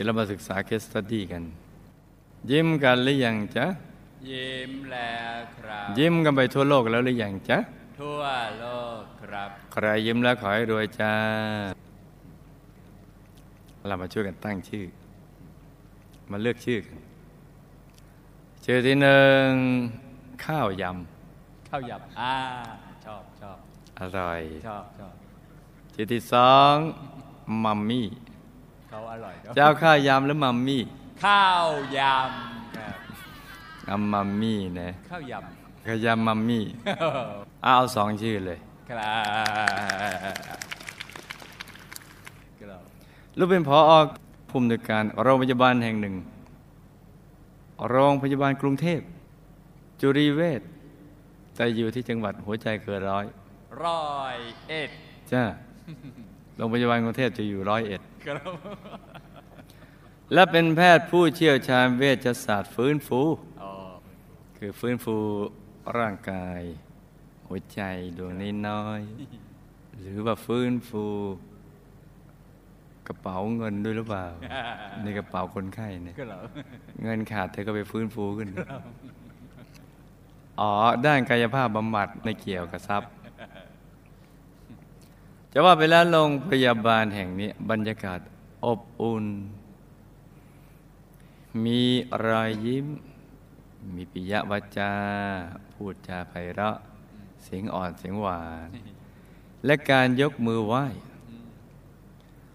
ดี๋ยวเรามาศึกษาเคสตัดดี้กัน ยิ้มกันหรือยังจ๊ะ ยิ้มแล้วครับ ยิ้มกันไปทั่วโลกแล้วหรือยังจ๊ะ ทั่วโลกครับ ใครยิ้มแล้วขอให้รวยจ้า เรามาช่วยกันตั้งชื่อ มาเลือกชื่อกัน ชื่อที่หนึ่งข้าวยข้าวยำ อ่า ชอบชอบำอร่อย ชอบชอบชื่อที่สองมัมมี่ เขาอร่อยเจ้าข้าวยำหรือมัมมี่ ข้าวยำครับเอามัมมี่นะข้าวยข้าวยำมัมมี่ำเอาสองชื่อเลยครับครับลูกเป็นพออภูมิในวยการโรงพยาบาลแห่งหนึ่ง โรงพยาบาลกรุงเทพ จุรีเวชแต่อยู่ที่จังหวัดหัวใจเกินร้อย ร้อยเอ็ด จ้าโรงพยาบาลกรุงเทพจะอยู่ร้อยเอ็ด ครับ และเป็นแพทย์ผู้เชี่ยวชาญเวชศาสตร์ฟื้นฟูอ๋อคือฟื้นฟูร่างกาย หัวใจดวงน้อยๆหรือว่าฟื้นฟู กระเป๋าเงินด้วยหรือเปล่า ในกระเป๋าคนไข้เนี่ยครับเงินขาดเธอก็ไปฟื้นฟูขึ้น อ๋อ ด้านกายภาพบำบัดในเกี่ยวกับทรัพย์ จะว่าไปแล้วโรงพยาบาลแห่งนี้บรรยากาศอบอุ่น มีรอยยิ้ม มีปิยวาจา พูดจาไพเราะ เสียงอ่อนเสียงหวาน และการยกมือไหว้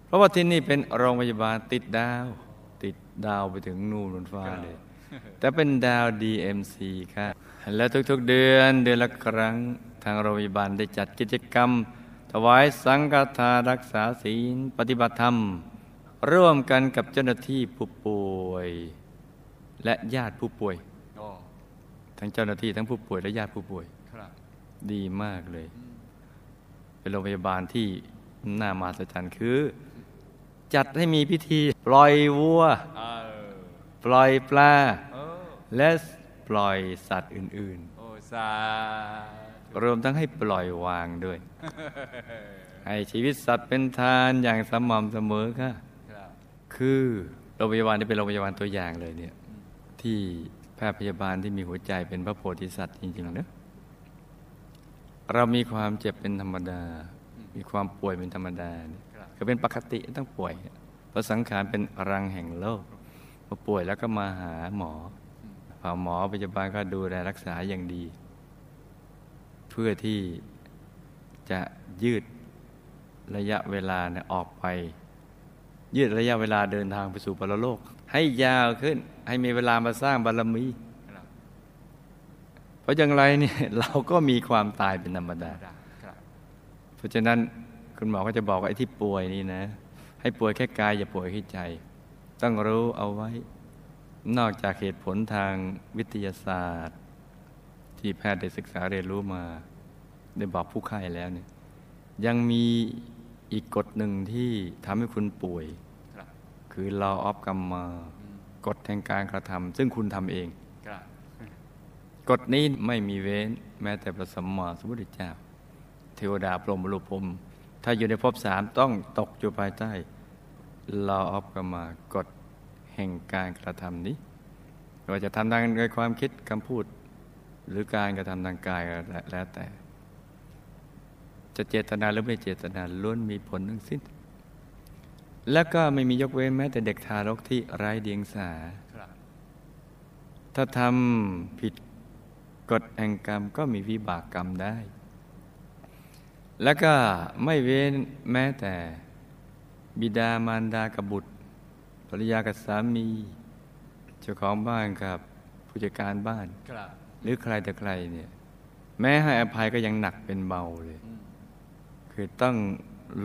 เพราะว่าที่นี่เป็นโรงพยาบาลติดดาว ติดดาวไปถึงนู่นบนฟ้าเลย แต่เป็นดาว DMC ค่ะ และทุกๆเดือนเดือนละครั้งทางโรงพยาบาลได้จัดกิจกรรมถ วายสังฆทานรักษาศีลปฏิบัติธรรม ร่วมกันกับเจ้าหน้าที่ผู้ป่วย และญาติผู้ป่วยอ๋อทั้งเจ้าหน้าที่ทั้งผู้ป่วยและญาติผู้ป่วยครับดีมากเลย เป็นโรงพยาบาลที่น่ามาสจรรย์คือ จัดให้มีพิธี ปล่อยวัวเออปล่อยปลาโอ้และปล่อยสัตว์อื่นโอ้สาๆ รวมทั้งให้ปล่อยวางด้วย ให้ชีวิตสัตว์เป็นทานอย่างสม่ำเสมอค่ะครับคือโรงพยาบาลที่เป็นโรงพยาบาลตัวอย่างเลยเนี่ยที่แพทย์พยาบาลที่มีหัวใจเป็นพระโพธิสัตว์จริงๆนะเรามีความเจ็บเป็นธรรมดา มีความป่วยเป็นธรรมดาเนี่ยครับก็เป็นปกติต้องป่วยเพราะสังขารเป็นรังแห่งโลกพอป่วยแล้วก็มาหาหมอพอหมอพยาบาลก็ดูแลรักษาอย่างดี เพื่อที่จะยืดระยะเวลาเนี่ยออกไป ยืดระยะเวลาเดินทางไปสู่ปรโลก ให้ยาวขึ้น ให้มีเวลามาสร้างบารมี เพราะอย่างไรเนี่ยเราก็มีความตายเป็นธรรมดา เพราะฉะนั้นคุณหมอก็จะบอกว่าไอ้ที่ป่วยนี่นะ ให้ป่วยแค่กายอย่าป่วยแค่ใจ ต้องรู้เอาไว้ นอกจากเหตุผลทางวิทยาศาสตร์ ที่แพทย์ได้ศึกษาเรียนรู้มา ได้บอกผู้ไข้แล้วเนี่ยยังมีอีกกฎหนึ่งที่ทำให้คุณป่วยครับคือ law of กรรมากฎแห่งการกระทำซึ่งคุณทำเองครับกฎนี้ไม่มีเว้นแม้แต่พระสัมมาสัมพุทธเจ้า เทวดาพรหมบรุพรหมถ้าอยู่ในภพสามต้องตกอยู่ภายใต้ law of กรรมากฎแห่งการกระทำนี้ไม่ว่าจะทำทางความคิดคำพูด หรือการกระทำทางกายก็แล้วแต่ จะเจตนาหรือไม่เจตนาล้วนมีผลทั้งสิ้น แล้วก็ไม่มียกเว้นแม้แต่เด็กทารกที่ไร้เดียงสา ถ้าทำผิดกฎแห่งกรรมก็มีวิบากกรรมได้ แล้วก็ไม่เว้นแม้แต่บิดามารดากับบุตรภรรยากับสามี เจ้าของบ้านกับผู้จัดการบ้านครับ หรือใครแต่ใครเนี่ย แม้ให้อภัยก็ยังหนักเป็นเบาเลย คือต้อง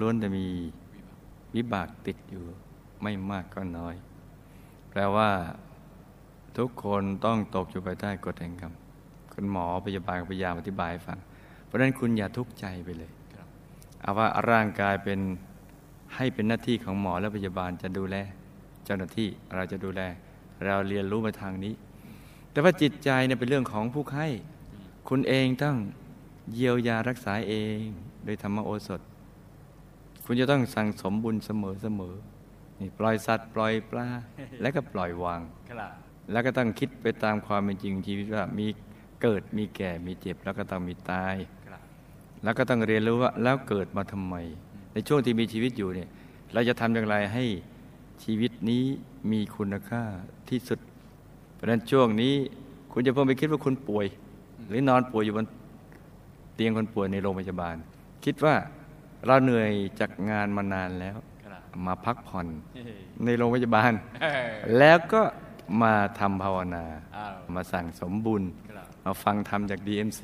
ล้วนจะมีวิบากติดอยู่ไม่มากก็น้อย แปลว่า ทุกคนต้องตกอยู่ภายใต้กฎแห่งกรรมคุณหมอพยาบาลพยายามอธิบายฟัง เพราะนั้นคุณอย่าทุกข์ใจไปเลยเอาว่าร่างกายเป็นให้เป็นหน้าที่ของหมอและพยาบาลจะดูแล เจ้าหน้าที่เราจะดูแล เราเรียนรู้มาทางนี้ แต่ว่าจิตใจเนี่ยเป็นเรื่องของผู้ไข้ คุณเองต้องเยียวยารักษาเอง โดยธรรมโอสถ คุณจะต้องสั่งสมบุญเสมอเสมอนี่ปล่อยสัตว์ปล่อยปลาแล้วก็ปล่อยวางครับแล้วก็ต้องคิดไปตามความเป็นจริงชีวิตว่ามีเกิดมีแก่มีเจ็บแล้วก็ต้องมีตายครับแล้วก็ต้องเรียนรู้ว่าแล้วเกิดมาทำไม ในช่วงที่มีชีวิตอยู่เนี่ย เราจะทำอย่างไรให้ชีวิตนี้มีคุณค่าที่สุด เพราะฉะนั้นช่วงนี้คุณจะเพิ่งไปคิดว่าคุณป่วย หรือนอนป่วยอยู่บนเตียงคนป่วยในโรงพยาบาล คิดว่าเราเหนื่อยจากงานมานานแล้วครับมาพักผ่อนเฮ้ยในโรงพยาบาลเฮ้ยแล้วก็มาทำภาวนาอ้าวมาสั่งสมบุญครับมาฟังธรรมจาก DMC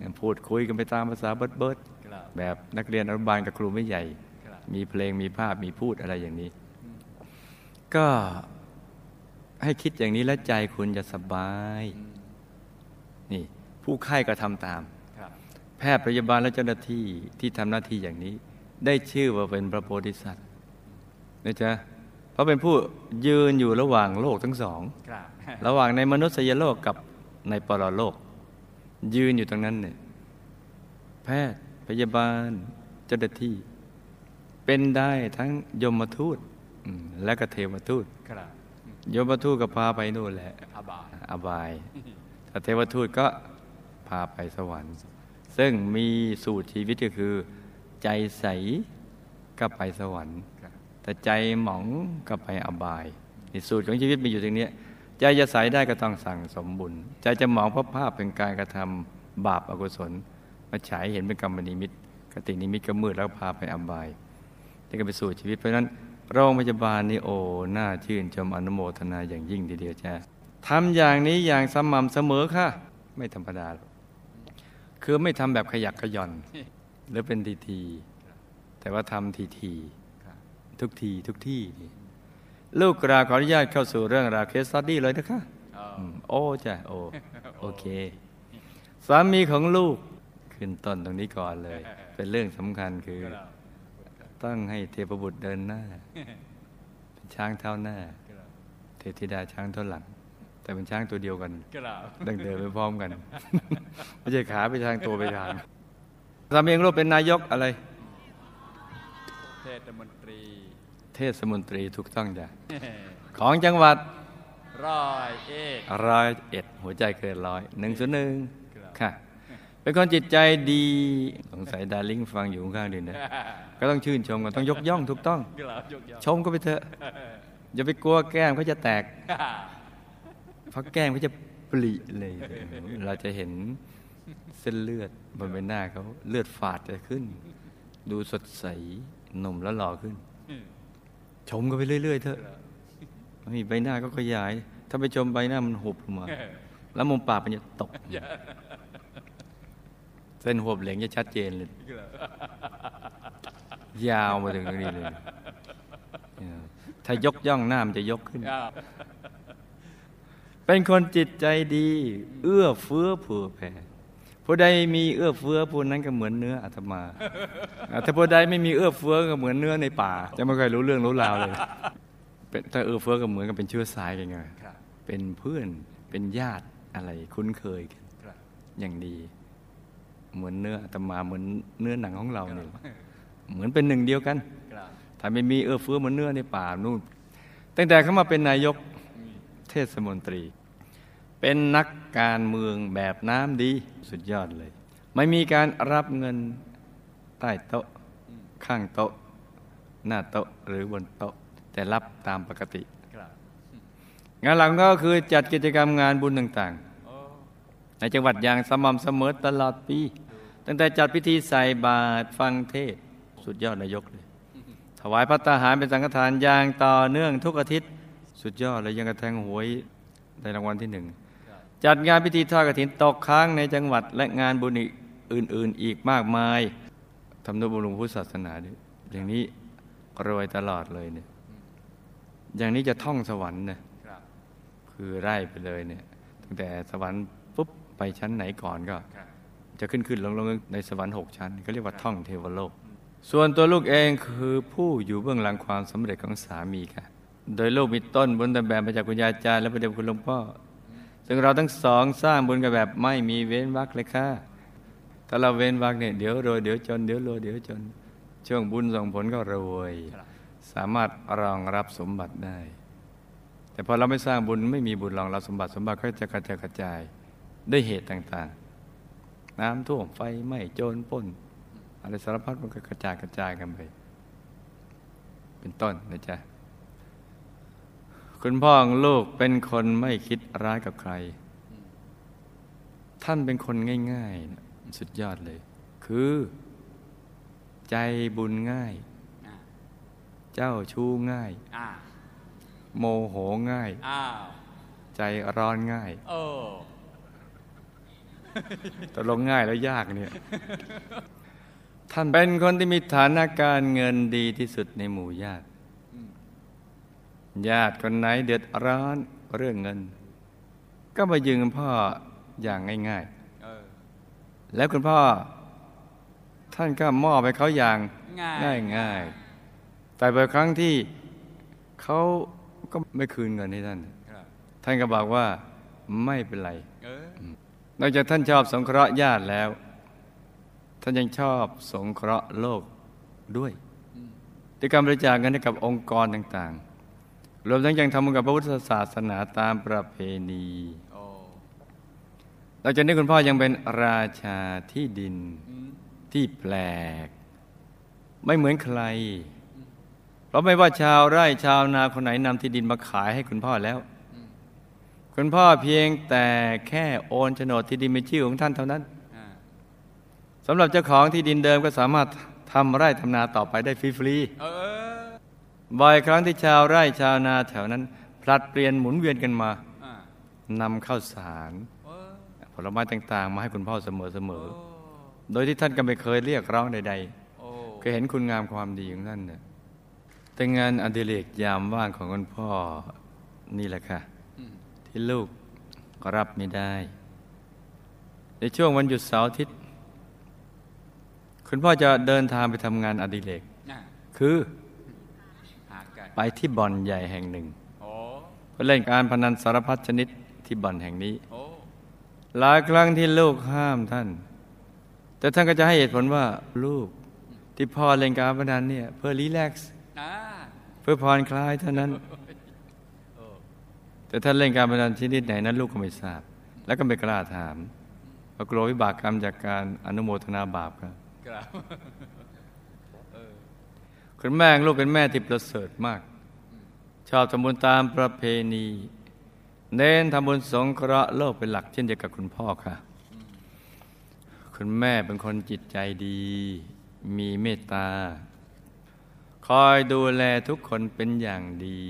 อืมพูดคุยกันไปตามภาษาเบิร์ดเบิร์ดครับแบบนักเรียนอนุบาลกับครูไม่ใหญ่ครับมีเพลงมีภาพมีพูดอะไรอย่างนี้ ก็ ให้คิดอย่างนี้แล้วใจคุณจะสบายอืมนี่ ผู้ไข้ก็ทำตามครับแพทย์พยาบาลและเจ้าหน้าที่ที่ทำหน้าที่อย่างนี้ ได้ชื่อว่าเป็นพระโพธิสัตว์นะจ๊ะเพราะเป็นผู้ยืนอยู่ระหว่างโลกทั้งสองครับระหว่างในมนุษยโลกกับในปรโลก ยืนอยู่ตรงนั้นเนี่ยแพทย์พยาบาลเจ้าหน้าที่ เป็นได้ทั้งยมทูตอืมและก็เทวทูต ครับยมทูตก็พาไปนู่นแหละอาบายอบายถ้าเทวทูตก็พาไปสวรรค์ ซึ่งมีสูตรชีวิตก็คือ ใจใสก็ไปสวรรค์ครับแต่ใจหมองก็ไปอบายนี่สูตรของชีวิตมีอยู่ตรงเนี้ยใจจะใสได้ก็ต้องสั่งสมบุญ ใจจะหมองเพราะภาพเป็นการกระทบาปอกุศลมาฉายเห็นเป็นกรรมนิมิตคตินิมิตก็มืดแล้วพาไปอบายนี่ก็เป็นสูตรชีวิตเพราะฉะนั้น โรงพยาบาลนี่โอ้น่าชื่นชมอนุโมทนาอย่างยิ่งทีเดียวจ้าทำอย่างนี้อย่างสม่ำเสมอค่ะ ไม่ธรรมดาหรอกคือไม่ทำแบบขยักขย่อน หรือเป็นทีทีๆแต่ว่าทำทีทีครับๆทุกทีทุกที่นี่ลูกกราบขออนุญาตเข้าสู่เรื่องราว case study เลยนะคะอ๋ออืมโอ้จ้ะโอ้โอเค สามีของลูกขึ้นต้นตรงนี้ก่อนเลย เป็นเรื่องสำคัญคือครับ ต้องให้เทพบุตรเดินหน้า เป็นช้างเท้าหน้าครับเทพธิดาช้างเท้าหลัง แต่เป็นช้างตัวเดียวกันครับดังเดินไปพร้อมกัน ไม่ใช่ขาไปทางตัวไปทางสามีของลูกเป็นนายกอะไร เทศมนตรี เทศมนตรีถูกต้องจ้ะของจังหวัดร้อยเอ็ดร้อยเอ็ดหัวใจเกินร้อยหนึ่งศูนย์หนึ่งครับค่ะ เป็นคนจิตใจดีสงสัยดาริ่งฟังอยู่ข้างๆดีนะ ก็ต้องชื่นชมกันต้องยกย่องถูกต้องครับยกย่อง ชมก็ไปเถอะ อย่าไปกลัวแก้มเขาจะแตกเพราะแก้มเขาจะปริเลย เราจะเห็นเส้นเลือดบนใบหน้าเขาเลือดฝาดจะขึ้น ดูสดใสหนุ่มแล้วหล่อขึ้น ชมก็ไปเรื่อย ๆ เถอะนี่ใบหน้าก็ขยาย ถ้าไปชมใบหน้ามันหุบลงมา แล้วมุมปากมันจะตก เส้นหัวเหลงจะชัดเจนเลย ยาวมาถึงตรงนี้เลย ถ้ายกย่องหน้ามันจะยกขึ้น เป็นคนจิตใจดี เอื้อเฟื้อเผื่อแผ่ผู้ใดมีเอื้อเฟื้อผู้นั้นก็เหมือนเนื้ออาตมาอะถ้าผู้ใดไม่มีเอื้อเฟื้อก็เหมือนเนื้อในป่า จะไม่เคยรู้เรื่องรู้ราวเลยเป็นถ้าเอื้อเฟื้อก็เหมือนกับเป็นเชื้อสายกันไงเป็นเพื่อนเป็นญาติอะไรคุ้นเคยกันอย่างดี เหมือนเนื้ออาตมาเหมือนเนื้อหนังของเราเนี่ยเหมือนเป็นหนึ่งเดียวกันครับถ้าไม่มีเอื้อเฟื้อเหมือนเนื้อในป่านู่นตั้งแต่เขามาเป็นนายกเทศมนตรี เป็นนักการเมืองแบบน้ำดีสุดยอดเลย ไม่มีการรับเงินใต้โต๊ะ ข้างโต๊ะ หน้าโต๊ะหรือบนโต๊ะ แต่รับตามปกติครับงานหลังก็คือจัดกิจกรรมงานบุญต่างโอ้ๆในจังหวัดอย่างสม่ำเสมอตลอดปี ตั้งแต่จัดพิธีใส่บาตรฟังเทศน์สุดยอดนายกเลย ถวายพระตาหารเป็นสังฆทานอย่างต่อเนื่องทุกอาทิตย์ สุดยอดเลยยังกระแทงหวยในรางวัลที่หนึ่งครับจัดงานพิธีทอดกฐินตกค้างในจังหวัดและงานบุญอีกอื่น ๆ อีกมากมายทำนุบำรุงพุทธศาสนาด้วยอย่างนี้รวยตลอดเลยเนี่ยอย่างนี้จะท่องสวรรค์นะครับคือไล่ไปเลยเนี่ยตั้งแต่สวรรค์ปุ๊บไปชั้นไหนก่อนก็ครับ จะขึ้นขึ้นลงลงในสวรรค์หกชั้นก็เรียกว่าท่องเทวโลก ส่วนตัวลูกเองคือผู้อยู่เบื้องหลังความสำเร็จของสามีค่ะ โดยลูกมีต้นบุญตแบบมาจากคุณยายจารย์และพระเดชคุณหลวงพ่อซึ่งเราทั้งสองสร้างบุญกันแบบไม่มีเว้นวรรคเลยค่ะถ้าเราเว้นวรรคเนี่ยเดี๋ยวรวยเดี๋ยวจนเดี๋ยวรวยเดี๋ยวจน ช่วงบุญส่งผลก็รวยครับสามารถรองรับสมบัติได้ แต่พอเราไม่สร้างบุญไม่มีบุญรองรับสมบัติสมบัติก็จะกระจายกระจายด้วยเหตุต่างๆ น้ำท่วมไฟไหม้โจรปล้นอะไรสารพัดมันก็กระจายกระจายกันไป เป็นต้นนะจ๊ะ คุณพ่อของลูกเป็นคนไม่คิดร้ายกับใคร ท่านเป็นคนง่ายๆนะสุดยอดเลย คือ ใจบุญง่ายอ่าเจ้าชู้ง่ายอ่าโมโหง่ายอ้าวใจร้อนง่ายโอ้ ตกลงง่ายแล้วยากเนี่ย ท่านเป็นคนที่มีฐานะการเงินดีที่สุดในหมู่ญาติ ญาติคนไหนเดือดร้อนเรื่องเงิน ก็มายืมพ่ออย่างง่ายๆ แล้วคุณพ่อ ท่านก็มอบให้เขาอย่างง่ายง่ายแต่บางครั้งที่เขาก็ไม่คืนเงินให้ท่าน ท่านก็บอกว่าไม่เป็นไร นอกจากท่านชอบสงเคราะห์ญาติแล้ว ท่านยังชอบสงเคราะห์โลกด้วยด้วยการบริจาคเงินให้กับองค์กรต่างๆ รวมทั้งยังทำบุญกับพระพุทธศาสนาตามประเพณีโอ้นอกจากนี้คุณพ่อยังเป็นราชาที่ดินที่แปลก ไม่เหมือนใคร เพราะไม่ว่าชาวไร่ชาวนาคนไหนนำที่ดินมาขายให้คุณพ่อแล้ว คุณพ่อเพียงแต่แค่โอนโฉนดที่ดินเป็นชื่อของท่านเท่านั้นอ่าสำหรับเจ้าของที่ดินเดิมก็สามารถทำไร่ทำนาต่อไปได้ฟรีเออๆบ่อยครั้งที่ชาวไร่ชาวนาแถวนั้น ผลัดเปลี่ยนหมุนเวียนกันมาอ่านำข้าวสารเออผลไม้ต่างๆ มาให้คุณพ่อเสมอโอ้ๆโดยที่ท่านก็ไม่เคยเรียกร้องใดโอ้ๆเคยเห็นคุณงามความดีของท่านเนี่ยแต่งานอดิเรกยามว่างของคุณพ่อนี่แหละค่ะอืม ที่ลูกก็รับไม่ได้ ในช่วงวันหยุดเสาร์อาทิตย์ คุณพ่อจะเดินทางไปทำงานอดิเรกอ่าคือหากันไปที่บ่อนใหญ่แห่งหนึ่งโอ้เพื่อเล่นการพนันสารพัดชนิดที่บ่อนแห่งนี้โอ้หลายครั้งที่ลูกห้ามท่าน แต่ท่านก็จะให้เหตุผลว่าลูกที่พ่อเล่นการพนันเนี่ยเพื่อรีแลกซ์อ่าเพื่อผ่อนคลายเท่านั้นโอ้ แต่ท่านเล่นการพนันชนิดไหนนั้นลูกก็ไม่ทราบ แล้วก็ไม่กล้าถามเพราะกลัววิบากกรรมจากการอนุโมทนาบาปครับครับเออคุณแม่ของลูกเป็นแม่ที่ประเสริฐมาก ชอบทำบุญตามประเพณี เน้นทำบุญสงเคราะห์โลกเป็นหลักเช่นเดียวกับคุณพ่อค่ะ คุณแม่เป็นคนจิตใจดี มีเมตตา คอยดูแลทุกคนเป็นอย่างดี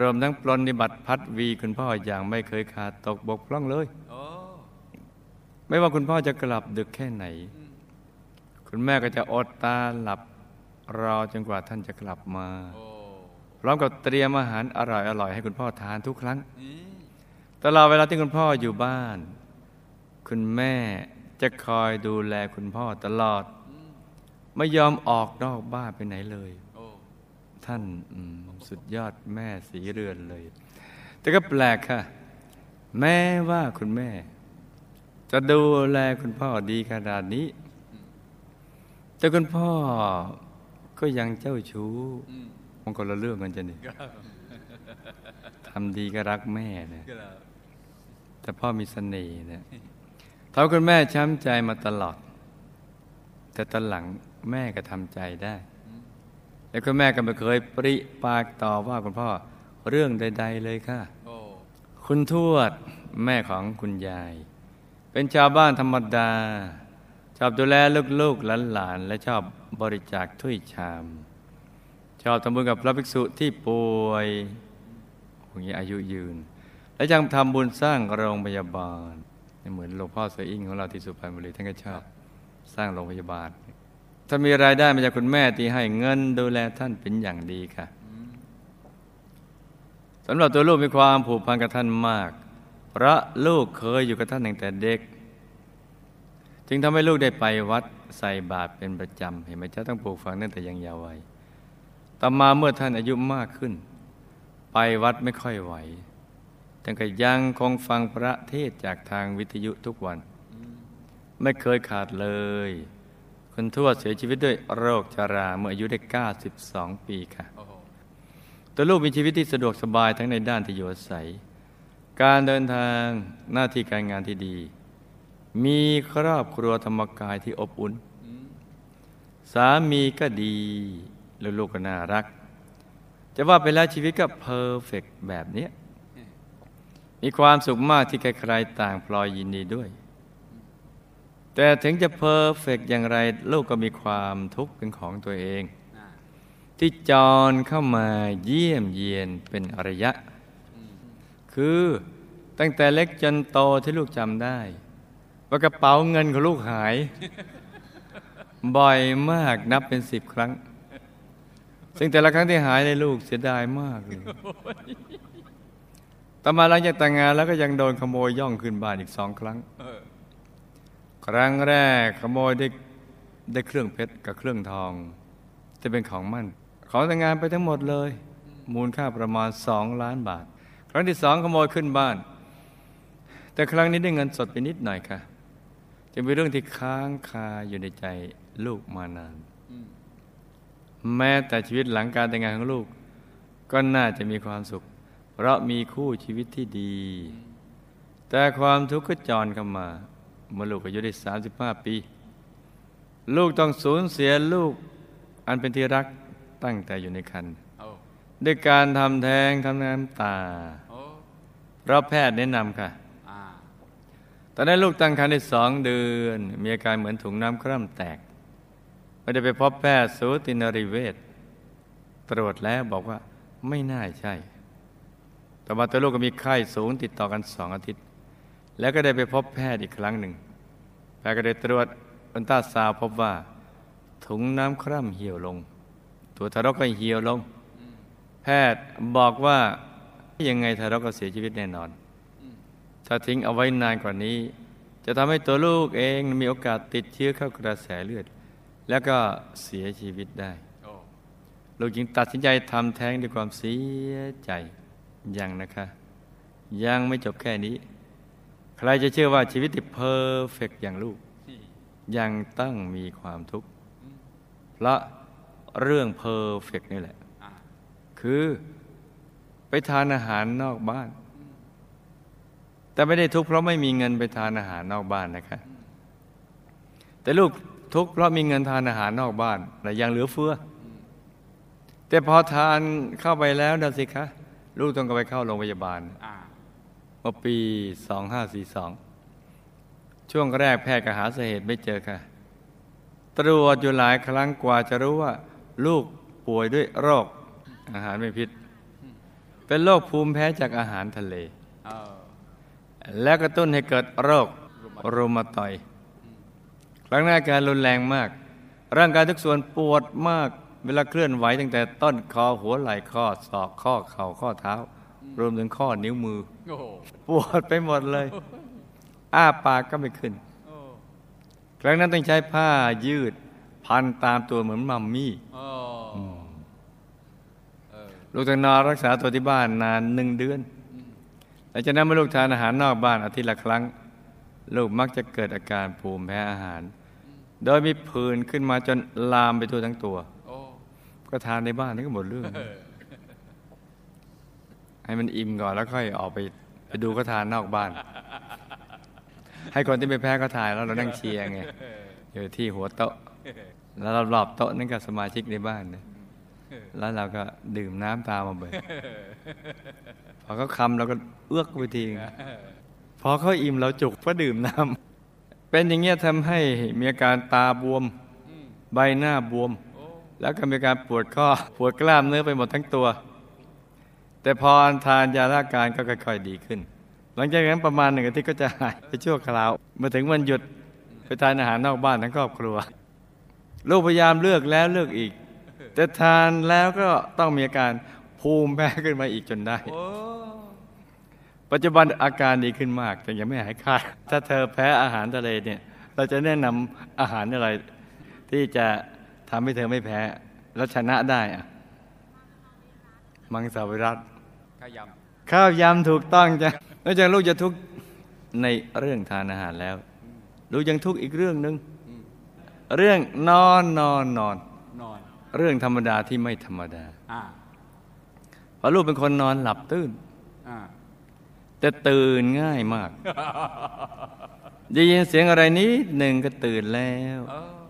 รวมทั้งปรนนิบัติพัดวีคุณพ่ออย่างไม่เคยขาดตกบกพร่องเลยโอ้ไม่ว่าคุณพ่อจะกลับดึกแค่ไหนอืมคุณแม่ก็จะอดตาหลับรอจนกว่าท่านจะกลับมาโอ้พร้อมกับเตรียมอาหารอร่อยๆให้คุณพ่อทานทุกครั้งนี่ตลอดเวลาที่คุณพ่ออยู่บ้าน คุณแม่จะคอยดูแลคุณพ่อตลอดอืมไม่ยอมออกนอกบ้านไปไหนเลยโอ้ ท่านสุดยอดแม่สีเรือนเลย แต่ก็แปลกค่ะ แม้ว่าคุณแม่ จะดูแลคุณพ่อดีขนาดนี้ แต่คุณพ่อก็ยังเจ้าชู้มันคนละเรื่องกันจะนี่ทำดีก็รักแม่นะครับแต่พ่อมีเสน่ห์นะทำคุณแม่ช้ำใจมาตลอด แต่ตอนหลังแม่ก็ทำใจได้ แล้วก็แม่ก็ไม่เคยปริปากต่อว่าคุณพ่อเรื่องใด ๆ เลยค่ะโอ้คุณทวดแม่ของคุณยาย เป็นชาวบ้านธรรมดา ชอบดูแลลูกๆหลานๆและชอบบริจาคถ้วยชาม ชอบทำบุญกับพระภิกษุที่ป่วยอย่างนี้อายุยืน และยังทำบุญสร้างโรงพยาบาล เหมือนหลวงพ่อเสออิงของเราที่สุพรรณบุรีท่านก็ชอบสร้างโรงพยาบาล ท่ามีรายได้มาจากคุณแม่ที่ให้เงินดูแลท่านเป็นอย่างดีค่ะสำหรับตัวลูกมีความผูกพันกับท่านมาก พระลูกเคยอยู่กับท่านตั้งแต่เด็ก จึงทำให้ลูกได้ไปวัดใส่บาตรเป็นประจำ เห็นไหมเจ้าต้องปลูกฝังตั้งแต่ยังเยาว์วัยต่อมาเมื่อท่านอายุมากขึ้น ไปวัดไม่ค่อยไหวแต่ก็ยังคงฟังพระเทศจากทางวิทยุทุกวัน ไม่เคยขาดเลย คุณทวดเสียชีวิตด้วยโรคชราเมื่ออายุได้ 92 ปีค่ะ ตัวลูกมีชีวิตที่สะดวกสบายทั้งในด้านที่อยู่อาศัย การเดินทางหน้าที่การงานที่ดี มีครอบครัวธรรมกายที่อบอุ่น สามีก็ดีแล้วลูกก็น่ารัก จะว่าไปแล้วชีวิตก็เพอร์เฟกแบบนี้มีความสุขมากที่ใครๆต่างพลอยยินดีด้วย แต่ถึงจะเพอร์เฟกอย่างไร ลูกก็มีความทุกข์เป็นของตัวเองน่าที่จรเข้ามาเยี่ยมเยียนเป็นระยะอืมคือตั้งแต่เล็กจนโตที่ลูกจำได้ ว่ากระเป๋าเงินของลูกหาย บ่อยมากนับเป็นสิบครั้ง ซึ่งแต่ละครั้งที่หายในยลูกเสียดายมากเลยต่อมาหลังจากแต่งงานแล้วก็ยังโดนขโมยย่องขึ้นบ้านอีกสองครั้งเออ ครั้งแรกขโมยได้ได้เครื่องเพชรกับเครื่องทองที่เป็นของมั่น ขอแต่งงานไปทั้งหมดเลย มูลค่าประมาณสองล้านบาท ครั้งที่สองขโมยขึ้นบ้าน แต่ครั้งนี้ได้เงินสดไปนิดหน่อยค่ะจึงเป็นเรื่องที่ค้างคาอยู่ในใจลูกมานาน แม้แต่ชีวิตหลังการแต่งงานของลูก ก็น่าจะมีความสุข เพราะมีคู่ชีวิตที่ดี แต่ความทุกข์ก็จรเข้ามา เมื่อลูกอายุได้ 35 ปี ลูกต้องสูญเสียลูกอันเป็นที่รักตั้งแต่อยู่ในครรภ์โอ้ด้วยการทำแท้งทำน้ำตาโอ้เพราะแพทย์แนะนำค่ะอ่าตอนนั้นลูกตั้งครรภ์ได้สองเดือน มีอาการเหมือนถุงน้ำคร่ำแตก ไม่ได้ไปพบแพทย์สูตินรีเวชตรวจแล้วบอกว่าไม่น่าใช่ ต่อมาตัวลูกก็มีไข้สูงติดต่อกันสองอาทิตย์ แล้วก็ได้ไปพบแพทย์อีกครั้งหนึ่งแพทย์ก็ได้ตรวจอันตราซาวพบว่า ถุงน้ำคร่ำเหี่ยวลง ตัวทารกก็เหี่ยวลง แพทย์บอกว่ายังไงทารกก็เสียชีวิตแน่นอน ถ้าทิ้งเอาไว้นานกว่านี้ จะทำให้ตัวลูกเองมีโอกาสติดเชื้อเข้ากระแสเลือด แล้วก็เสียชีวิตได้ลูกจึงตัดสินใจทำแท้งด้วยความเสียใจยังนะคะ ยังไม่จบแค่นี้ ใครจะเชื่อว่าชีวิตที่ perfect อย่างลูก ยังต้องมีความทุกข์เพราะเรื่อง perfect นี่แหละ คือไปทานอาหารนอกบ้าน แต่ไม่ได้ทุกข์เพราะไม่มีเงินไปทานอาหารนอกบ้านนะคะ แต่ลูกทุกข์เพราะมีเงินทานอาหารนอกบ้านแต่ยังเหลือเฟือ แต่พอทานเข้าไปแล้วนะสิคะ ลูกต้องก็ไปเข้าโรงพยาบาลอ เมื่อปี 2542 ช่วงแรกแพทย์ก็หาสาเหตุไม่เจอค่ะ ตรวจอยู่หลายครั้งกว่าจะรู้ว่า ลูกป่วยด้วยโรคอาหารไม่พิษ เป็นโรคภูมิแพ้จากอาหารทะเล และกระตุ้นให้เกิดโรครูมาตอยครั้งหน้าการรุนแรงมาก ร่างกายทุกส่วนปวดมากเวลาเคลื่อนไหวตั้งแต่ต้นคอหัวไหล่ข้อศอกข้อเข่าข้อเท้า รวมถึงข้อนิ้วมือ ปวดไปหมดเลย อ้าปากก็ไม่ขึ้นโอ้ครั้งนั้นต้องใช้ผ้ายืด พันตามตัวเหมือนมัมมี่โอ้เออลูกต้องนอนรักษาตัวที่บ้านนานหนึ่งเดือนหลังจากนั้นเมื่อลูกทานอาหารนอกบ้านอาทิตย์ละครั้ง ลูกมักจะเกิดอาการภูมิแพ้อาหาร โดยมีผื่นขึ้นมาจนลามไปทั่วทั้งตัวโอ้ก็ทานในบ้านนี่ก็หมดเรื่อง ให้มันอิ่มก่อนแล้วค่อยออกไปไปดูก็ทานนอกบ้าน ให้คนที่ไม่แพ้ก็ทานแล้วเรานั่งเชียร์ไงอยู่ที่หัวโต๊ะ แล้วรอบๆโต๊ะนั่นก็สมาชิกในบ้านนะแล้วเราก็ดื่มน้ำตามมาเบิดพอเขาคำเราก็เอื้อกไปทีพอเขาอิ่มเราจุกก็ดื่มน้ำเป็นอย่างเงี้ยทำให้มีอาการตาบวม ใบหน้าบวม แล้วก็มีการปวดข้อปวดกล้ามเนื้อไปหมดทั้งตัว แต่พอทานยาละการก็ค่อย ๆ ดีขึ้น หลังจากนั้นประมาณหนึ่งอาทิตย์ก็จะหายไปชั่วคราวเมื่อถึงวันหยุดไปทานอาหารนอกบ้านทั้งครอบครัว ลูกพยายามเลือกแล้วเลือกอีก แต่ทานแล้วก็ต้องมีอาการภูมิแพ้ขึ้นมาอีกจนได้โอ้ปัจจุบันอาการดีขึ้นมากแต่ยังไม่หายขาดถ้าเธอแพ้อาหารทะเลเนี่ย เราจะแนะนำอาหารอะไร ที่จะทำให้เธอไม่แพ้ แล้วชนะได้อะมังสวิรัต ข้าวยข้าวยำถูกต้องจ้ะนอกจากลูกจะทุกข์ในเรื่องทานอาหารแล้ว ลูกยังทุกข์อีกเรื่องหนึ่งเรื่องนอนนอนนอนนอน เรื่องธรรมดาที่ไม่ธรรมดาอ่าเพราะลูกเป็นคนนอนหลับตื่นอ่าแต่ตื่นง่ายมากได้ยินเสียงอะไรนิดหนึ่งก็ตื่นแล้วเออ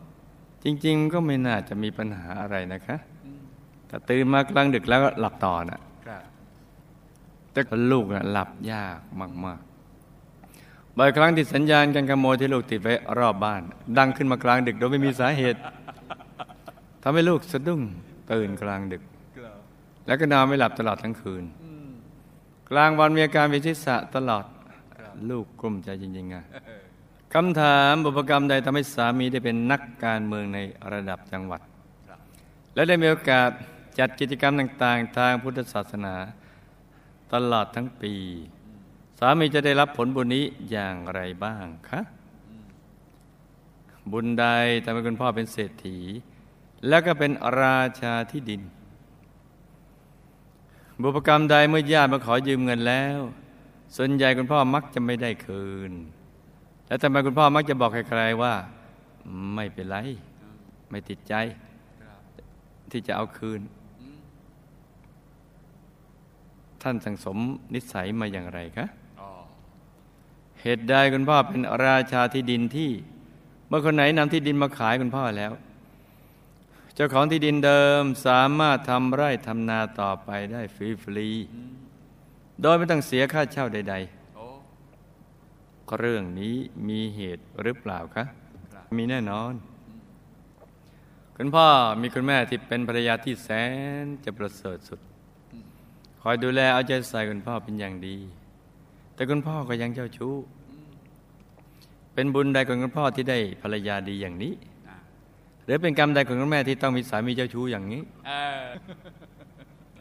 จริง ๆ ก็ไม่น่าจะมีปัญหาอะไรนะคะอืมแต่ตื่นมากลางดึกแล้วก็หลับต่อน่ะครับ แต่ลูกน่ะหลับยากมากๆบ่อยครั้งที่สัญญาณการขโมยที่ลูกติดไว้รอบบ้าน ดังขึ้นมากลางดึกโดยไม่มีสาเหตุทำให้ลูกสะดุ้งตื่นกลางดึก แล้วก็นอนไม่หลับตลอดทั้งคืน กลางวันมีอาการเวียนศีรษะตลอดลูกกลุ้มใจจริงๆอะคำถามบุพกรรมใดทำให้สามีได้เป็นนักการเมืองในระดับจังหวัด และได้มีโอกาสจัดกิจกรรมต่าง ๆ ทางพุทธศาสนา ตลอดทั้งปี สามีจะได้รับผลบุญนี้อย่างไรบ้างคะบุญใดทำให้คุณพ่อเป็นเศรษฐี แล้วก็เป็นราชาที่ดิน บุพกรรมใดเมื่อญาติมาขอยืมเงินแล้ว ส่วนใหญ่คุณพ่อมักจะไม่ได้คืน แล้วทำไมคุณพ่อมักจะบอกใครๆว่า ไม่เป็นไร ไม่ติดใจ ที่จะเอาคืน อืม ท่านสังสมนิสัยมาอย่างไรคะอ๋อเหตุใดคุณพ่อเป็นราชาที่ดินที่ เมื่อคนไหนนำที่ดินมาขายคุณพ่อแล้ว เจ้าของที่ดินเดิมสามารถทำไร่ทำนาต่อไปได้ฟรีอืมๆโดยไม่ต้องเสียค่าเช่าใดโอ้ๆเรื่องนี้มีเหตุหรือเปล่าคะครับมีแน่นอน คุณพ่อมีคุณแม่ที่เป็นภรรยาที่แสนจะประเสริฐสุด คอยดูแลเอาใจใส่คุณพ่อเป็นอย่างดี แต่คุณพ่อก็ยังเจ้าชู้ เป็นบุญใดของคุณพ่อที่ได้ภรรยาดีอย่างนี้หรือเป็นกรรมใดของคุณแม่ที่ต้องมีสามีเจ้าชู้อย่างนี้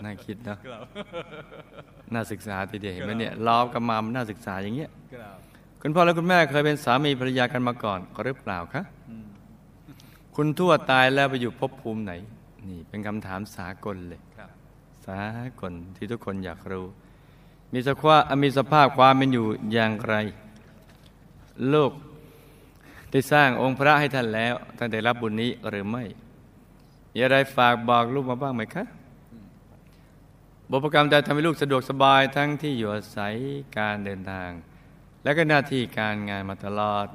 น่าคิดเนาะน่าศึกษาทีเดียวเห็นไหมเนี่ยล้อกันมามน่าศึกษาอย่างเงี้ยคุณพ่อและคุณแม่เคยเป็นสามีภรรยากันมาก่อนหรือเปล่าคะคุณทั่วตายแล้วไปอยู่ภพภูมิไหน นี่เป็นคำถามสากลเลยครับ สากลที่ทุกคนอยากรู้ มีสภาพมีสภาพความเป็นอยู่อย่างไร โลกได้สร้างองค์พระให้ท่านแล้วท่านได้รับบุญนี้หรือไม่มีอะไรฝากบอกลูกมาบ้างไหมคะบุพกรรมใดทำให้ลูกสะดวกสบายทั้งที่อยู่อาศัยการเดินทาง และก็หน้าที่การงานมาตลอด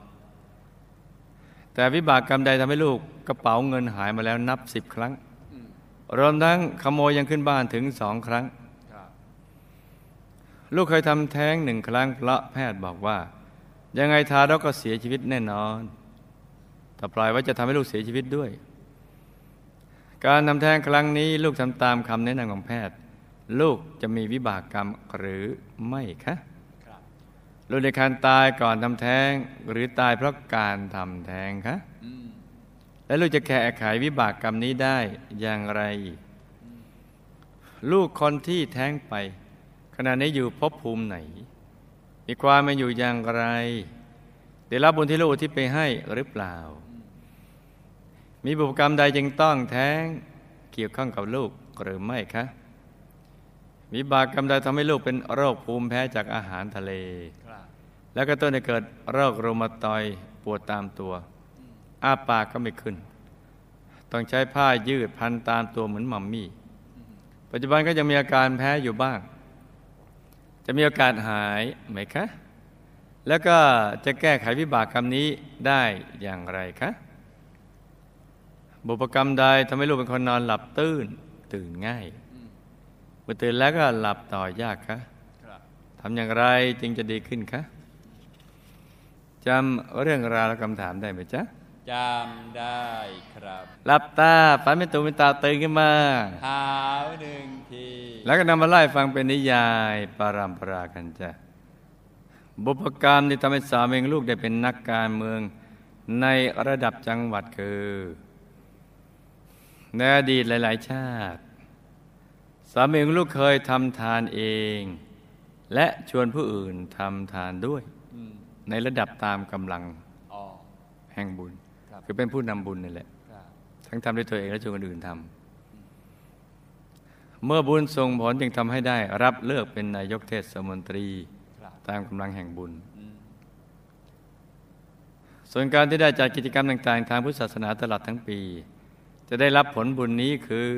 แต่วิบากกรรมใดทำให้ลูกกระเป๋าเงินหายมาแล้วนับสิบครั้ง รวมทั้งขโมยยังขึ้นบ้านถึงสองครั้งครับลูกเคยทำแท้งหนึ่งครั้งเพราะแพทย์บอกว่า ยังไงทารกก็เสียชีวิตแน่นอนถ้าปล่อยไว้จะทำให้ลูกเสียชีวิตด้วย การทำแท้งครั้งนี้ ลูกทำตามคำแนะนำของแพทย์ ลูกจะมีวิบากกรรมหรือไม่คะครับลูกในการตายก่อนทำแท้งหรือตายเพราะการทำแท้งคะอืม และลูกจะแก้ไขวิบากกรรมนี้ได้อย่างไร ลูกคนที่แท้งไป ขณะนี้อยู่ภพภูมิไหน มีความเป็นอยู่อย่างไร ได้รับบุญที่ลูกที่ไปให้หรือเปล่า มีบุพกรรมใดจึงต้องแท้งเกี่ยวข้องกับลูกหรือไม่คะมีบากกรรมใดทำให้ลูกเป็นโรคภูมิแพ้จากอาหารทะเล แล้วก็ต้นเกิดโรครูมาตอยปวดตามตัว อ้าปากก็ไม่ขึ้น ต้องใช้ผ้ายืดพันตามตัวเหมือนมัมมี่ ปัจจุบันก็ยังมีอาการแพ้อยู่บ้าง จะมีโอกาสหายไหมคะ แล้วก็จะแก้ไขวิบากกรรมนี้ได้อย่างไรคะบุพกรรมใดทำให้ลูกเป็นคนนอนหลับตื่นตื่นง่ายอืมเมื่อตื่นแล้วก็หลับต่อยากคะครับทำอย่างไรจึงจะดีขึ้นคะจำเรื่องราวและคำถามได้ไหมจ๊ะ จำได้ครับหลับตาฝันเป็นตูเป็นตาตื่นขึ้นมาหาวหนึ่งที แล้วก็นำมาไล่ฟังเป็นนิยายปรามปรากันจ้ะบุพกรรมที่ทำให้สามเองลูกได้เป็นนักการเมืองในระดับจังหวัดคือในอดีตหลาย ๆ ชาติ สามีของลูกเคยทำทานเอง และชวนผู้อื่นทำทานด้วยอืมในระดับตามกำลังอ๋อแห่งบุญ ครับคือเป็นผู้นำบุญนี่แหละครับทั้งทำด้วยตัวเองและชวนคนอื่นทำเมื่อบุญส่งผลจึงทำให้ได้รับเลือกเป็นนายกเทศมนตรีครับตามกำลังแห่งบุญอืมส่วนการที่ได้จัดกิจกรรมต่าง ๆ ทางพุทธศาสนาตลอดทั้งปี จะได้รับผลบุญนี้คือ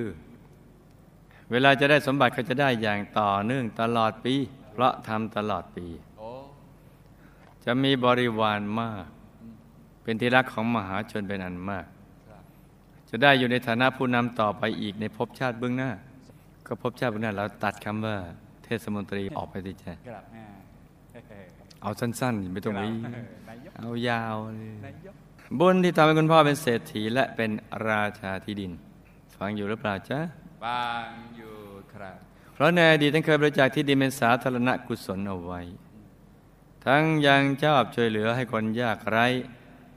เวลาจะได้สมบัติก็จะได้อย่างต่อเนื่องตลอดปี เพราะทำตลอดปีโอ้จะมีบริวารมาก เป็นที่รักของมหาชนเป็นอันมากครับจะได้อยู่ในฐานะผู้นำต่อไปอีกในภพชาติเบื้องหน้า ก็ภพชาติเบื้องหน้าเราตัดคำว่า เทศมนตรีออกไปดิจ้ะกลับอ่าเออเอาสั้นๆไม่ต้องนี้เออนายกเอายาวเลยนายกบุญที่ทำให้คุณพ่อเป็นเศรษฐีและเป็นราชาที่ดิน ฟังอยู่หรือเปล่าจ๊ะบางอยู่ครับ เพราะในอดีตท่านเคยบริจาคที่ดินเป็นสาธารณกุศลเอาไว้ ทั้งยังชอบช่วยเหลือให้คนยากไร้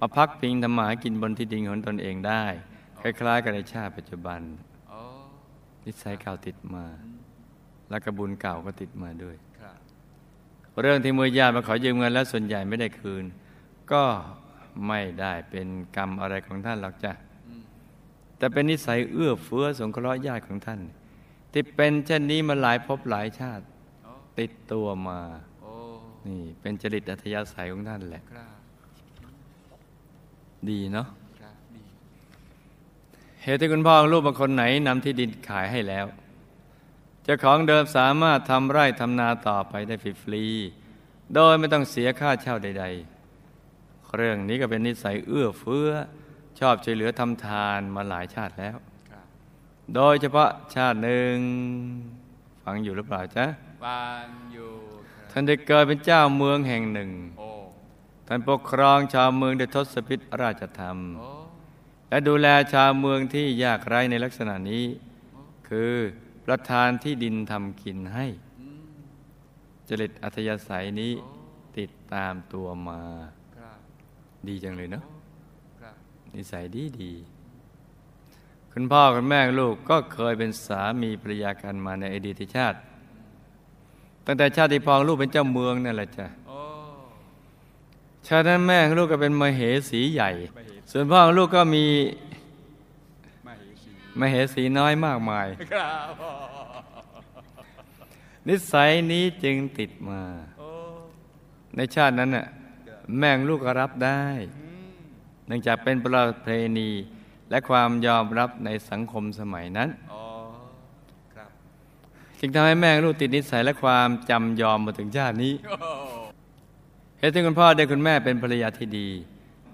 มาพักพิงทำมาหากินบนที่ดินของตนเองได้ คล้ายๆกับในชาติปัจจุบันนิสัยเก่าติดมา และกระบุญเก่าก็ติดมาด้วยเรื่องที่มือญาติมาขอยืมเงินแล้วส่วนใหญ่ไม่ได้คืน ก็ไม่ได้เป็นกรรมอะไรของท่านหรอกจ้ะแต่เป็นนิสัยเอื้อเฟื้อสงเคราะห์ญาติของท่าน ที่เป็นเช่นนี้มาหลายภพหลายชาติติดตัวมานี่เป็นจริตอัธยาศัยของท่านแหละ ดีเนาะครับดีเหตุที่คุณพ่อของลูกบางคนไหนนำที่ดินขายให้แล้วเจ้าของเดิมสามารถทำไร่ทำนาต่อไปได้ฟรีๆโดยไม่ต้องเสียค่าเช่าใด ๆ เรื่องนี้ก็เป็นนิสัยเอื้อเฟื้อ ชอบช่วยเหลือทำทานมาหลายชาติแล้วครับโดยเฉพาะชาติหนึ่งฟังอยู่หรือเปล่าจ๊ะบางอยู่ครับท่านได้เกิดเป็นเจ้าเมืองแห่งหนึ่งโอ้ ท่านปกครองชาวเมืองด้วยทศพิธราชธรรม และดูแลชาวเมืองที่ยากไร้ในลักษณะนี้ คือประธานที่ดินทำกินให้ จริตอัธยาศัยนี้ติดตามตัวมา ดีจังเลยเนาะนิสัยดีดีคุณพ่อคุณแม่ลูกก็เคยเป็นสามีภรรยากันมาในอดีตชาติ ตั้งแต่ชาติพองลูกเป็นเจ้าเมืองนั่นแหละจ้ะ โอ้ชาตินั้นแม่ของลูกก็เป็นมเหสีใหญ่ ส่วนพ่อของลูกก็มีมาเหสีมเหสีน้อยมากมาย นิสัยนี้จึงติดมา ในชาตินั้นน่ะแม่งลูกก็รับได้ เนื่องจากเป็นประเพณีและความยอมรับในสังคมสมัยนั้นจึงทำให้แม่งลูกติดนิสัยและความจำยอมมาถึงชาตินี้ เหตุที่คุณพ่อได้คุณแม่เป็นภรรยาที่ดี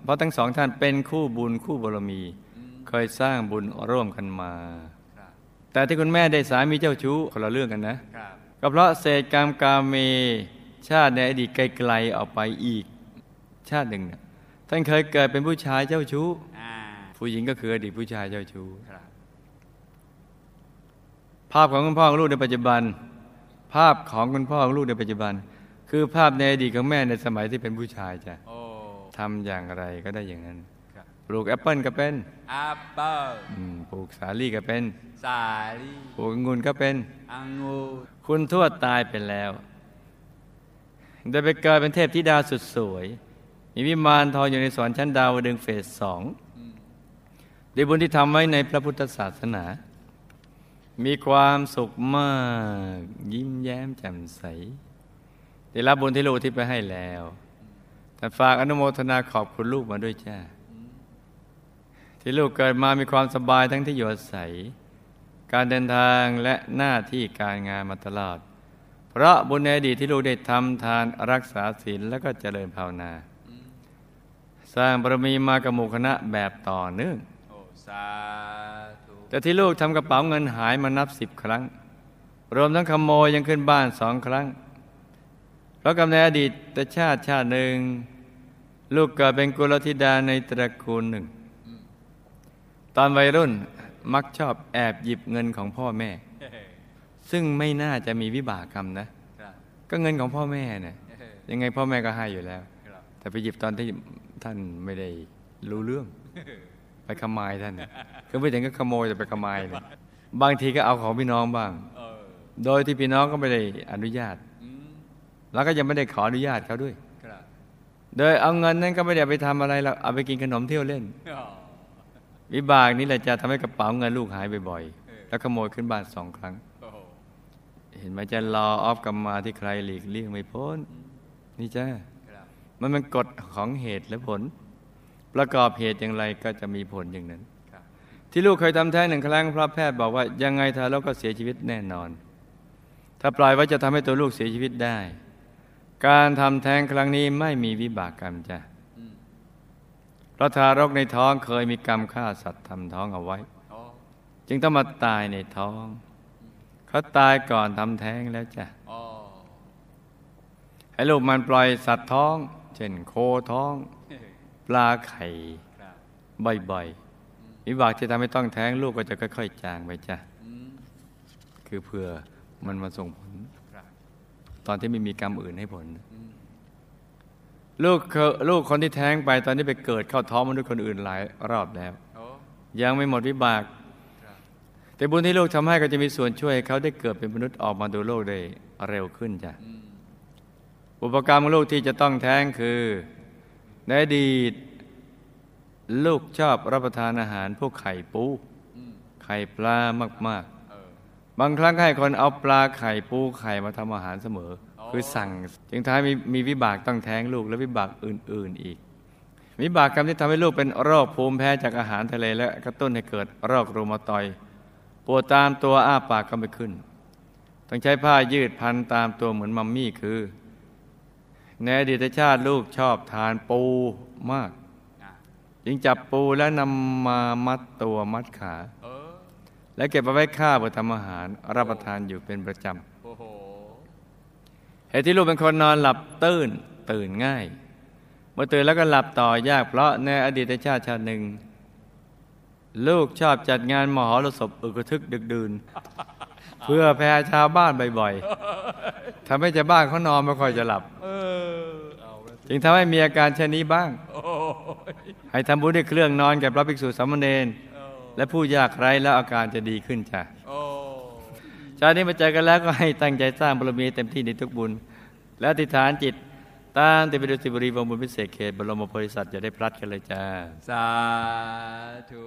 เพราะทั้งสองท่านเป็นคู่บุญคู่บารมี เคยสร้างบุญร่วมกันมา แต่ที่คุณแม่ได้สามีเจ้าชู้คนละเรื่องกันนะก็เพราะเศษกรรมกาเม ชาติในอดีตไกลๆออกไปอีก ชาติหนึ่งนี่ยท่านเคยเกิดเป็นผู้ชายเจ้าชู้ผู้หญิงก็คืออดีตผู้ชายเจ้าชู้ภาพของคุณพ่อของลูกในปัจจุบัน ภาพของคุณพ่อของลูกในปัจจุบัน คือภาพในอดีตของแม่ในสมัยที่เป็นผู้ชายจ้ะโอ้ทำอย่างไรก็ได้อย่างนั้นครับปลูกแอปเปิลก็เป็นแอปเปิ้ลอืมปลูกสาลี่ก็เป็น สาลีปลูกองุ่นก็เป็นองุ่นคุณทวดตายไปแล้ว ได้ไปเกิดเป็นเทพธิดาสุดสวย มีวิมานทองอยู่ในสวรรค์ชั้นดาวดึงส์เฟสสองอืมด้วยบุญที่ทำไว้ในพระพุทธศาสนา มีความสุขมาก ยิ้มแย้มแจ่มใส ได้รับบุญที่ลูกที่ไปให้แล้วแต่ฝากอนุโมทนาขอบคุณลูกมาด้วยจ้าที่ลูกเกิดมามีความสบายทั้งที่อยู่อาศัย การเดินทางและหน้าที่การงานมาตลอด เพราะบุญในอดีตที่ลูกได้ทำทานรักษาศีลแล้วก็เจริญภาวนา สร้างบารมีมากับหมู่คณะแบบต่อเนื่องแต่ที่ลูกทำกระเป๋าเงินหายมานับสิบครั้ง รวมทั้งขโมยยังขึ้นบ้านสองครั้ง ราะกำเนิดอดีตแต่ชาติชาติหนึ่ง ลูกเกิดเป็นกุลธิดาในตระกูลหนึ่ง ตอนวัยรุ่นมักชอบแอบหยิบเงินของพ่อแม่ ซึ่งไม่น่าจะมีวิบากกรรมนะ ก็เงินของพ่อแม่เนี่ยยังไงพ่อแม่ก็ให้อยู่แล้ว แต่ไปหยิบตอนที่ท่านไม่ได้รู้เรื่อง ไปขมายท่านน่ะคือไม่ถึงก็ขโมยแต่ไปขมายเนี่ยบางทีก็เอาของพี่น้องบ้าง โดยที่พี่น้องก็ไม่ได้อนุญาต แล้วก็ยังไม่ได้ขออนุญาตเขาด้วยครับโดยเอาเงินนั้นก็ไม่ได้เอาไปทำอะไรหรอกเอาไปกินขนมเที่ยวเล่นอ๋อวิบากนี้แหละจะทำให้กระเป๋าเงินลูกหายบ่อยเออๆแล้วขโมยขึ้นบ้านสองครั้งโอ้โหเห็นไหมจะรอออฟกรรมมาที่ใครหลีกเลี่ยงไม่พ้น นี่จ้าครับมันเป็นกฎของเหตุและผลอประกอบเหตุอย่างไรก็จะมีผลอย่างนั้นครับที่ลูกเคยทำแท้งหนึ่งครั้งเพราะแพทย์บอกว่ายังไงทารกก็เสียชีวิตแน่นอน ถ้าปล่อยไว้จะทำให้ตัวลูกเสียชีวิตได้ การทำแท้งครั้งนี้ไม่มีวิบากกรรมจ้ะอืมเพราะทารกในท้องเคยมีกรรมฆ่าสัตว์ทำท้องเอาไว้โอ้จึงต้องมาตายในท้อง เขาตายก่อนทำแท้งแล้วจ้ะโอ้ให้ลูกมันปล่อยสัตว์ท้อง เช่นโคท้อง ปลาไข่ครับบ่อยๆวิบากจะทำให้ต้องแท้งลูกก็จะค่อยๆจางไปจ้ะอืมคือเพื่อมันมาส่งผลครับ ตอนที่ไม่มีกรรมอื่นให้ผลอืมลูกเคลูกคนที่แท้งไปตอนนี้ไปเกิดเข้าท้องมนุษย์คนอื่นหลายรอบแล้วโอ้ยังไม่หมดวิบากครับแต่บุญที่ลูกทำให้ก็จะมีส่วนช่วยให้เขาได้เกิดเป็นมนุษย์ออกมาดูโลกได้เร็วขึ้นจ้ะอืมอุปกรรมของลูกที่จะต้องแท้งคือ ในอดีตลูกชอบรับประทานอาหารพวกไข่ปูอืมไข่ปลามากเออๆ บางครั้งก็ให้คนเอาปลาไข่ปูไข่มาทำอาหารเสมออ๋อคือสั่ง จึงทำให้มีมีวิบากต้องแท้งลูกและวิบากอื่น ๆอีก วิบากกรรมที่ทำให้ลูกเป็นโรคภูมิแพ้จากอาหารทะเลและกระตุ้นให้เกิดโรครูมาตอยด์ปวดตามตัวอ้าปากก็ไม่ขึ้น ต้องใช้ผ้ายืดพันตามตัวเหมือนมัมมี่คือ ในอดีตชาติลูกชอบทานปูมากอะจึงจับปูแล้วนำมามัดตัวมัดขาเออ และเก็บเอาไว้ข้าวเพื่อทำอาหารรับประทานอยู่เป็นประจโอ้โหำเหตุที่ลูกเป็นคนนอนหลับตื่นตื่นง่าย เมื่อตื่นแล้วก็หลับต่อยากเพราะในอดีตชาติชาติหนึ่ง ลูกชอบจัดงานมหรสพอึกระทึกดึกดื่นเพื่อแพ้ชาวบ้านบ่อยๆทำให้ชาวบ้านเขานอนไม่ค่อยจะหลับเออเอาละสิจึงทำให้มีอาการเช่นนี้บ้างโอ้ยให้ทำบุญด้วยเครื่องนอนแก่พระภิกษุสามเณรเออ และผู้ยากไร้แล้วอาการจะดีขึ้นจ้ะโอ้ชาตินี้มาเจอกันแล้วก็ให้ตั้งใจสร้างบารมีเต็มที่ในทุกบุญ และอธิษฐานจิตตามติปิฎกสิบรีวงบุญพิเศษเขตบรมโพธิสัตว์จะได้พลัดกันเลยจ้า สาธุ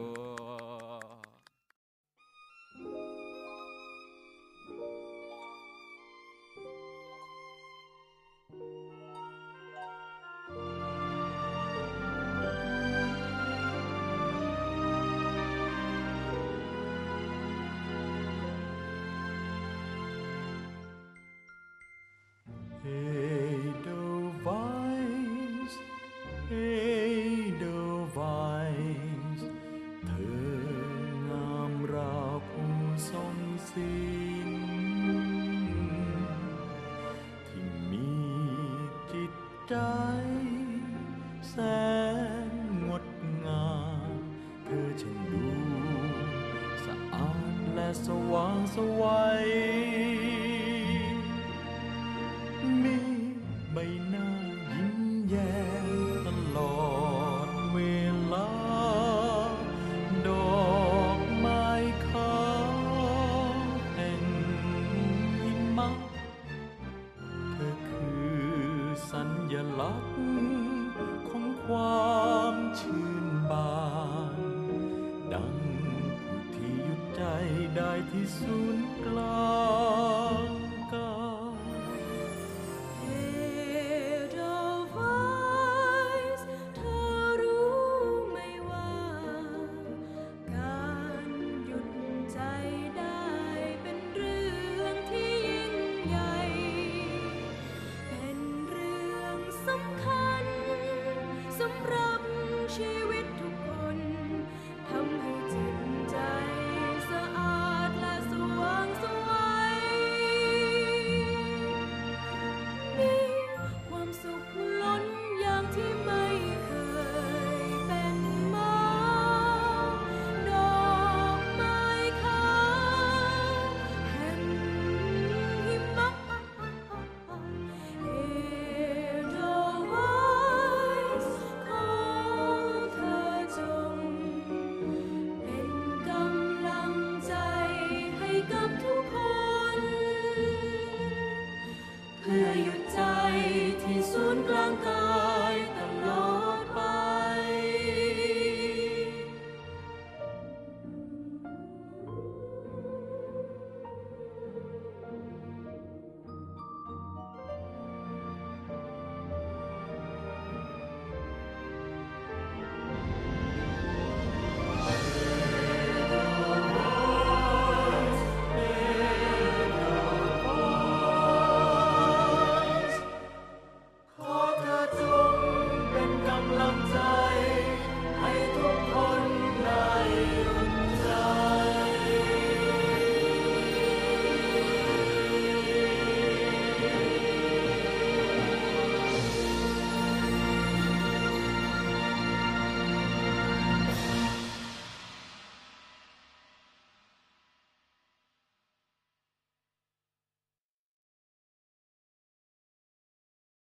ที่หยุดใจได้ที่ศูนย์กลา